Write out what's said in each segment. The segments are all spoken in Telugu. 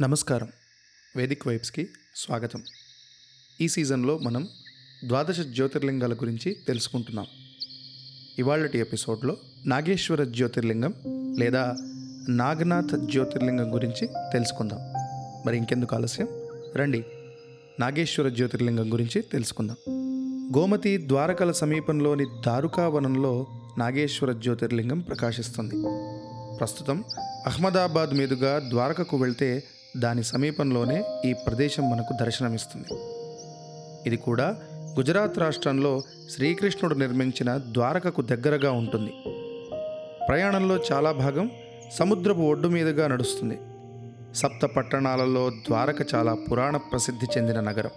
నమస్కారం. వేదిక్ వైబ్స్కి స్వాగతం. ఈ సీజన్లో మనం ద్వాదశ జ్యోతిర్లింగాల గురించి తెలుసుకుంటున్నాం. ఇవాళటి ఎపిసోడ్లో నాగేశ్వర జ్యోతిర్లింగం లేదా నాగనాథ్ జ్యోతిర్లింగం గురించి తెలుసుకుందాం. మరి ఇంకెందుకు ఆలస్యం? రండి నాగేశ్వర జ్యోతిర్లింగం గురించి తెలుసుకుందాం. గోమతి ద్వారకల సమీపంలోని దారుకావనంలో నాగేశ్వర జ్యోతిర్లింగం ప్రకాశిస్తుంది. ప్రస్తుతం అహ్మదాబాద్ మీదుగా ద్వారకకు వెళ్తే దాని సమీపంలోనే ఈ ప్రదేశం మనకు దర్శనమిస్తుంది. ఇది కూడా గుజరాత్ రాష్ట్రంలో శ్రీకృష్ణుడు నిర్మించిన ద్వారకకు దగ్గరగా ఉంటుంది. ప్రయాణంలో చాలా భాగం సముద్రపు ఒడ్డు మీదుగా నడుస్తుంది. సప్త పట్టణాలలో ద్వారక చాలా పురాణ ప్రసిద్ధి చెందిన నగరం.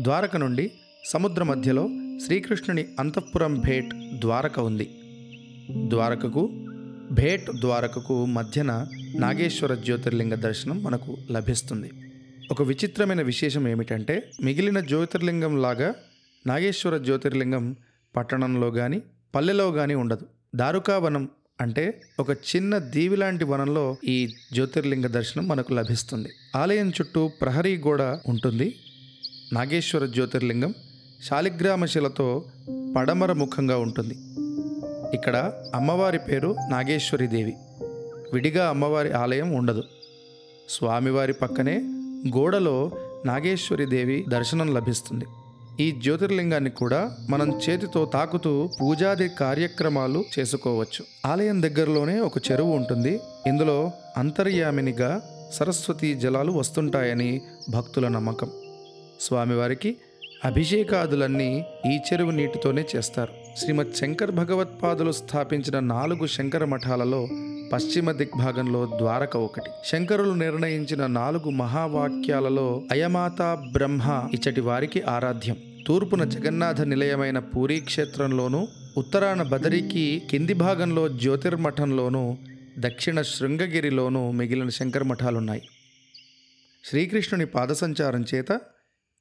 ద్వారక నుండి సముద్ర మధ్యలో శ్రీకృష్ణుని అంతఃపురం భేట్ ద్వారక ఉంది. ద్వారకకు భేట్ ద్వారకకు మధ్యన నాగేశ్వర జ్యోతిర్లింగ దర్శనం మనకు లభిస్తుంది. ఒక విచిత్రమైన విశేషం ఏమిటంటే మిగిలిన జ్యోతిర్లింగం లాగా నాగేశ్వర జ్యోతిర్లింగం పట్టణంలో కానీ పల్లెలో కానీ ఉండదు. దారుకావనం అంటే ఒక చిన్న దీవి లాంటి వనంలో ఈ జ్యోతిర్లింగ దర్శనం మనకు లభిస్తుంది. ఆలయం చుట్టూ ప్రహరీ గోడ ఉంటుంది. నాగేశ్వర జ్యోతిర్లింగం శాలిగ్రామ శిలతో పడమర ముఖంగా ఉంటుంది. ఇక్కడ అమ్మవారి పేరు నాగేశ్వరి దేవి. విడిగా అమ్మవారి ఆలయం ఉండదు. స్వామివారి పక్కనే గోడలో నాగేశ్వరి దేవి దర్శనం లభిస్తుంది. ఈ జ్యోతిర్లింగాన్ని కూడా మనం చేతితో తాకుతూ పూజాది కార్యక్రమాలు చేసుకోవచ్చు. ఆలయం దగ్గరలోనే ఒక చెరువు ఉంటుంది. ఇందులో అంతర్యామినిగా సరస్వతి జలాలు వస్తుంటాయని భక్తుల నమ్మకం. స్వామివారికి అభిషేకాదులన్నీ ఈ చెరువు నీటితోనే చేస్తారు. శ్రీమద్ శంకర్ భగవత్పాదులు స్థాపించిన నాలుగు శంకర మఠాలలో పశ్చిమ దిగ్భాగంలో ద్వారక ఒకటి. శంకరులు నిర్ణయించిన నాలుగు మహావాక్యాలలో అయమాత బ్రహ్మ ఇచ్చటి వారికి ఆరాధ్యం. తూర్పున జగన్నాథ నిలయమైన పూరీ క్షేత్రంలోనూ ఉత్తరాన బదరికి కింది భాగంలో జ్యోతిర్మఠంలోనూ దక్షిణ శృంగగిరిలోనూ మిగిలిన శంకర మఠాలున్నాయి. శ్రీకృష్ణుని పాదసంచారం చేత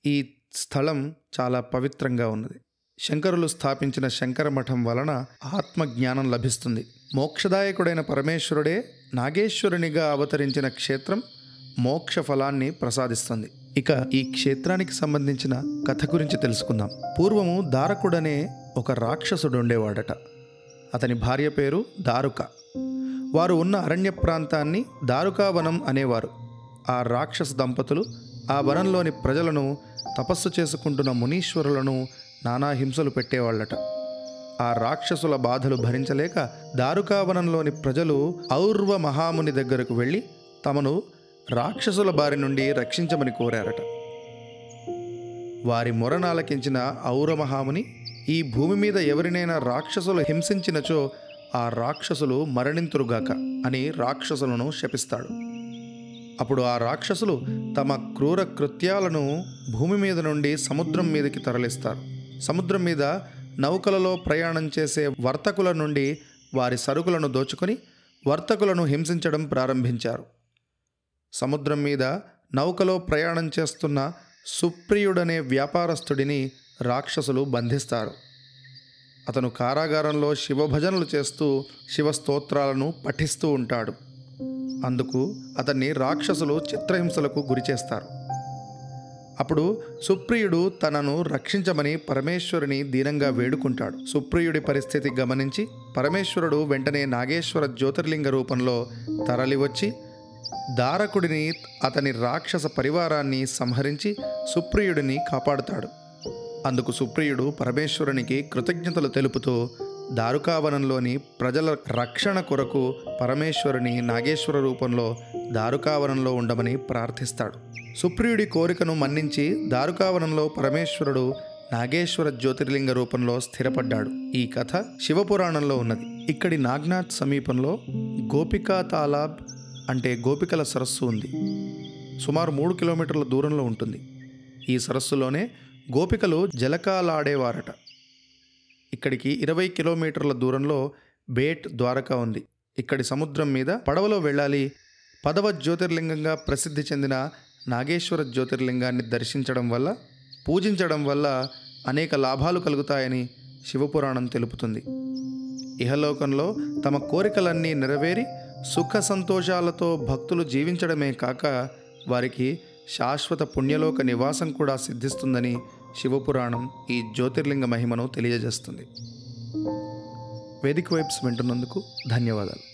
ఈ స్థలం చాలా పవిత్రంగా ఉన్నది. శంకరులు స్థాపించిన శంకర మఠం వలన ఆత్మజ్ఞానం లభిస్తుంది. మోక్షదాయకుడైన పరమేశ్వరుడే నాగేశ్వరునిగా అవతరించిన క్షేత్రం మోక్ష ఫలాన్ని ప్రసాదిస్తుంది. ఇక ఈ క్షేత్రానికి సంబంధించిన కథ గురించి తెలుసుకుందాం. పూర్వము దారకుడనే ఒక రాక్షసుడు ఉండేవాడట అతని భార్య పేరు దారుక. వారు ఉన్న అరణ్య ప్రాంతాన్ని దారుకావనం అనేవారు. ఆ రాక్షస దంపతులు ఆ వనంలోని ప్రజలను తపస్సు చేసుకుంటున్న మునీశ్వరులను నానా హింసలు పెట్టేవాళ్ళట. ఆ రాక్షసుల బాధలు భరించలేక దారుకావనంలోని ప్రజలు ఔర్వ మహాముని దగ్గరకు వెళ్ళి తమను రాక్షసుల బారి నుండి రక్షించమని కోరారట. వారి మొరణాలకించిన ఔర మహాముని ఈ భూమి మీద ఎవరినైనా రాక్షసులు హింసించినచో ఆ రాక్షసులు మరణింతురుగాక అని రాక్షసులను శపిస్తాడు. అప్పుడు ఆ రాక్షసులు తమ క్రూర కృత్యాలను భూమి మీద నుండి సముద్రం మీదకి తరలిస్తారు. సముద్రం మీద నౌకలలో ప్రయాణం చేసే వర్తకుల నుండి వారి సరుకులను దోచుకొని వర్తకులను హింసించడం ప్రారంభించారు. సముద్రం మీద నౌకలో ప్రయాణం చేస్తున్న సుప్రియుడనే వ్యాపారస్తుడిని రాక్షసులు బంధిస్తారు. అతను కారాగారంలో శివభజనలు చేస్తూ శివస్తోత్రాలను పఠిస్తూ ఉంటాడు. అందుకు అతన్ని రాక్షసులు చిత్రహింసలకు గురిచేస్తారు. అప్పుడు సుప్రియుడు తనను రక్షించమని పరమేశ్వరుని దీనంగా వేడుకుంటాడు. సుప్రియుడి పరిస్థితి గమనించి పరమేశ్వరుడు వెంటనే నాగేశ్వర జ్యోతిర్లింగ రూపంలో తరలివచ్చి దారకుడిని అతని రాక్షస పరివారాన్ని సంహరించి సుప్రియుడిని కాపాడుతాడు. అందుకు సుప్రియుడు పరమేశ్వరునికి కృతజ్ఞతలు తెలుపుతూ దారుకావనంలోని ప్రజల రక్షణ కొరకు పరమేశ్వరుని నాగేశ్వర రూపంలో దారుకావనంలో ఉండమని ప్రార్థిస్తాడు. సుప్రియుడి కోరికను మన్నించి దారుకావనంలో పరమేశ్వరుడు నాగేశ్వర జ్యోతిర్లింగ రూపంలో స్థిరపడ్డాడు. ఈ కథ శివపురాణంలో ఉన్నది. ఇక్కడి నాగ్నాథ్ సమీపంలో గోపికా తాలాబ్ అంటే గోపికల సరస్సు ఉంది. సుమారు మూడు కిలోమీటర్ల దూరంలో ఉంటుంది. ఈ సరస్సులోనే గోపికలు జలకాలాడేవారట. ఇక్కడికి ఇరవై కిలోమీటర్ల దూరంలో బేట్ ద్వారకా ఉంది. ఇక్కడి సముద్రం మీద పడవలో వెళ్ళాలి. పదవ జ్యోతిర్లింగంగా ప్రసిద్ధి చెందిన నాగేశ్వర జ్యోతిర్లింగాన్ని దర్శించడం వల్ల పూజించడం వల్ల అనేక లాభాలు కలుగుతాయని శివపురాణం తెలుపుతుంది. ఇహలోకంలో తమ కోరికలన్నీ నెరవేరి సుఖ సంతోషాలతో భక్తులు జీవించడమే కాక వారికి శాశ్వత పుణ్యలోక నివాసం కూడా సిద్ధిస్తుందని శివపురాణం ఈ జ్యోతిర్లింగ మహిమను తెలియజేస్తుంది. వేదిక వైబ్స్ వింటున్నందుకు ధన్యవాదాలు.